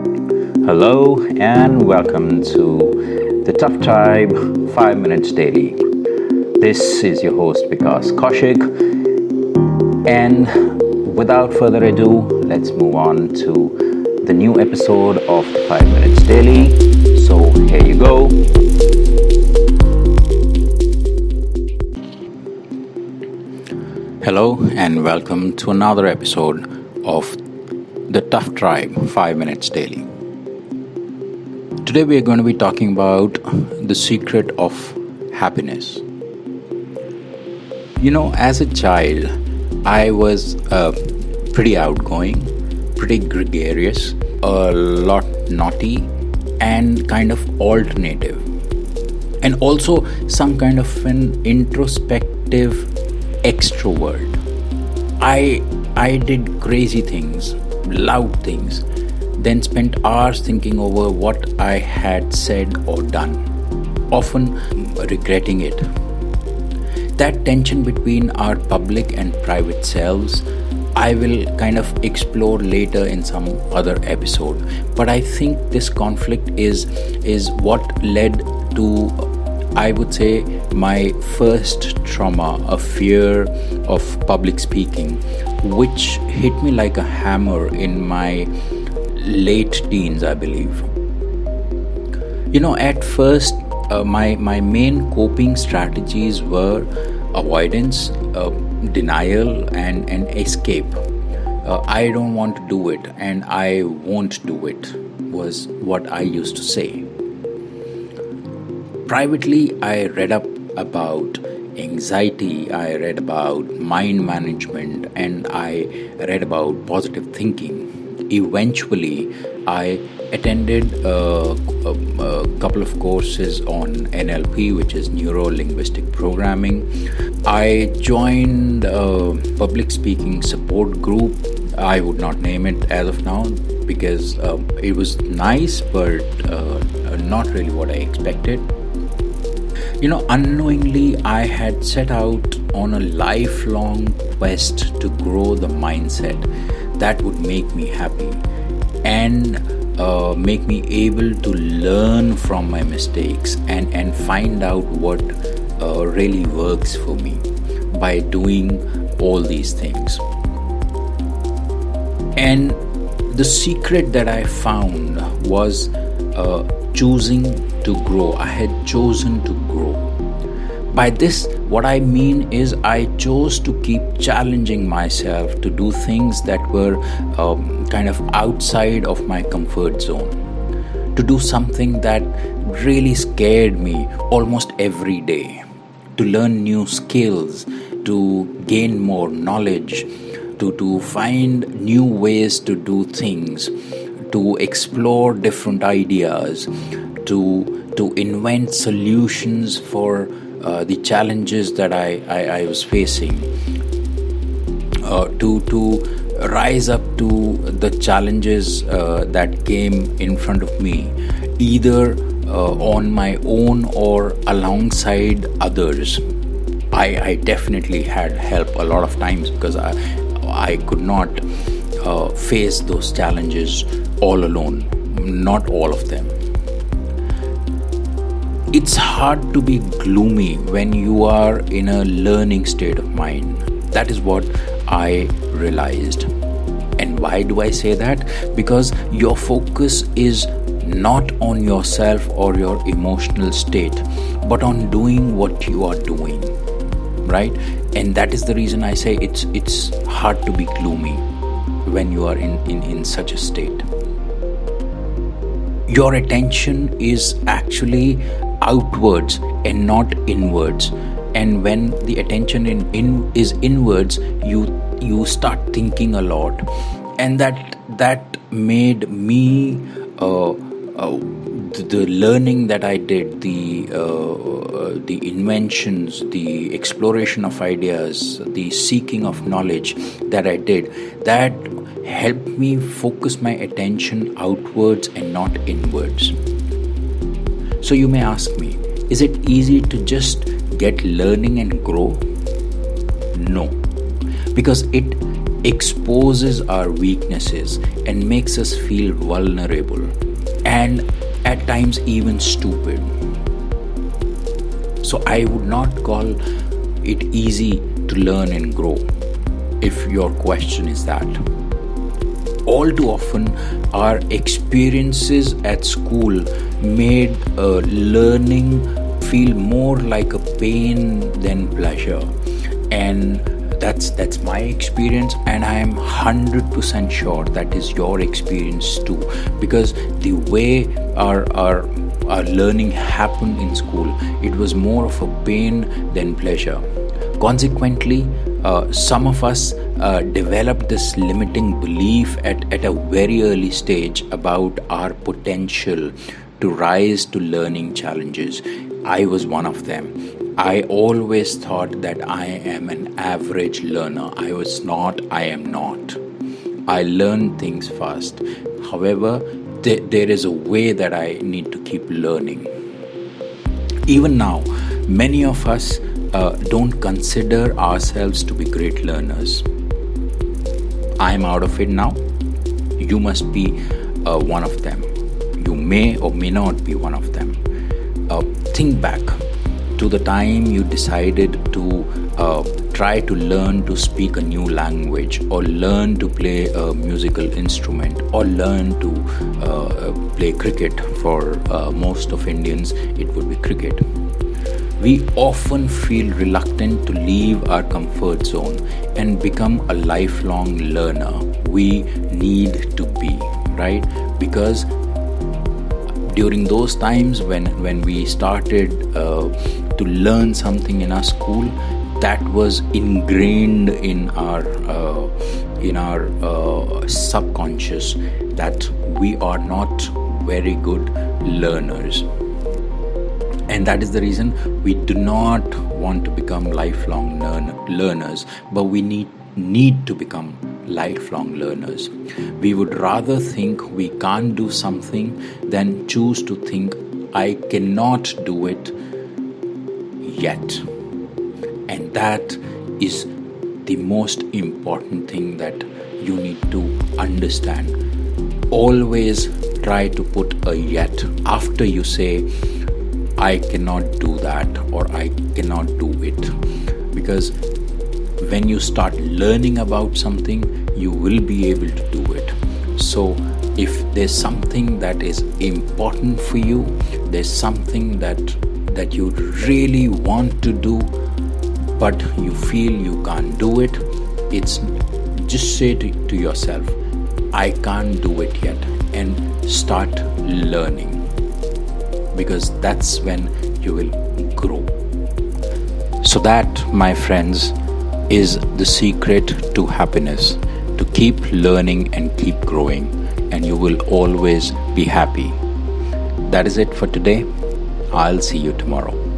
Hello and welcome to the Tough Tribe 5 Minutes Daily. This is your host Vikas Kaushik, and without further ado, let's move on to the new episode of the 5 Minutes Daily. So, here you go. Hello, and welcome to another episode of the Tough Tribe 5 Minutes Daily. Today, we are going to be talking about the secret of happiness. You know, as a child, I was uh, pretty outgoing, pretty gregarious, a lot naughty, and kind of alternative. And also some kind of an introspective extrovert. I I did crazy things, loud things, then spent hours thinking over what I had said or done, often regretting it. That tension between our public and private selves, I will kind of explore later in some other episode. But I think this conflict is is what led to I would say my first trauma, a fear of public speaking, which hit me like a hammer in my late teens, I believe. You know, at first, uh, my my main coping strategies were avoidance, uh, denial, and and escape. Uh, I don't want to do it, and I won't do it. Was what I used to say privately, I read up about anxiety, I read about mind management, and I read about positive thinking. Eventually, I attended a, a, a couple of courses on NLP, which is neuro linguistic programming. I joined a public speaking support group. I would not name it as of now because uh, it was nice, but uh, not really what I expected you know, unknowingly, I had set out on a lifelong quest to grow the mindset that would make me happy and uh, make me able to learn from my mistakes and, and find out what uh, really works for me by doing all these things. And the secret that I found was uh, choosing to grow. I had chosen to grow. By this, what I mean is, I chose to keep challenging myself to do things that were um, kind of outside of my comfort zone. To do something that really scared me almost every day. To learn new skills, to gain more knowledge, to, to find new ways to do things, to explore different ideas, to to invent solutions for uh, the challenges that I, I, I was facing, uh, to, to rise up to the challenges uh, that came in front of me, either uh, on my own or alongside others. I, I definitely had help a lot of times because I, I could not uh, face those challenges all alone, not all of them it's hard to be gloomy when you are in a learning state of mind. That is what I realized. And why do I say that? Because your focus is not on yourself or your emotional state, but on doing what you are doing. Right? And that is the reason I say it's it's hard to be gloomy when you are in, in, in such a state. Your attention is actually outwards and not inwards and when the attention in, in is inwards you you start thinking a lot and that that made me uh, uh, the, the, learning that I did, the uh, uh, the inventions, the exploration of ideas, the seeking of knowledge that I did, that helped me focus my attention outwards and not inwards. So you may ask me, is it easy to just get learning and grow? No. Because it exposes our weaknesses and makes us feel vulnerable and at times even stupid. So I would not call it easy to learn and grow if your question is that. All too often, our experiences at school made uh, learning feel more like a pain than pleasure. And that's that's my experience and i am 100% sure that is your experience too because the way our our our learning happened in school it was more of a pain than pleasure consequently uh, some of us uh, developed this limiting belief at, at a very early stage about our potential to rise to learning challenges i was one of them I always thought that I am an average learner. I was not, I am not. I learn things fast. However, th- there is a way that I need to keep learning. Even now, many of us uh, don't consider ourselves to be great learners. I'm out of it now. You must be uh, one of them. You may or may not be one of them. Uh, think back to the time you decided to uh, try to learn to speak a new language or learn to play a musical instrument or learn to uh, play cricket for uh, most of Indians it would be cricket we often feel reluctant to leave our comfort zone and become a lifelong learner. We need to be right? Because during those times when when we started uh, to learn something in our school that was ingrained in our uh, in our uh, subconscious that we are not very good learners and that is the reason we do not want to become lifelong learn- learners but we need need to become lifelong learners we would rather think we can't do something than choose to think i cannot do it yet. And that is the most important thing that you need to understand. Always try to put a yet after you say, I cannot do that or I cannot do it. Because when you start learning about something, you will be able to do it. So, if there's something that is important for you, there's something that that you really want to do but you feel you can't do it it's just say to, to yourself i can't do it yet and start learning because that's when you will grow. So that my friends is the secret to happiness to keep learning and keep growing and you will always be happy. That is it for today. I'll see you tomorrow.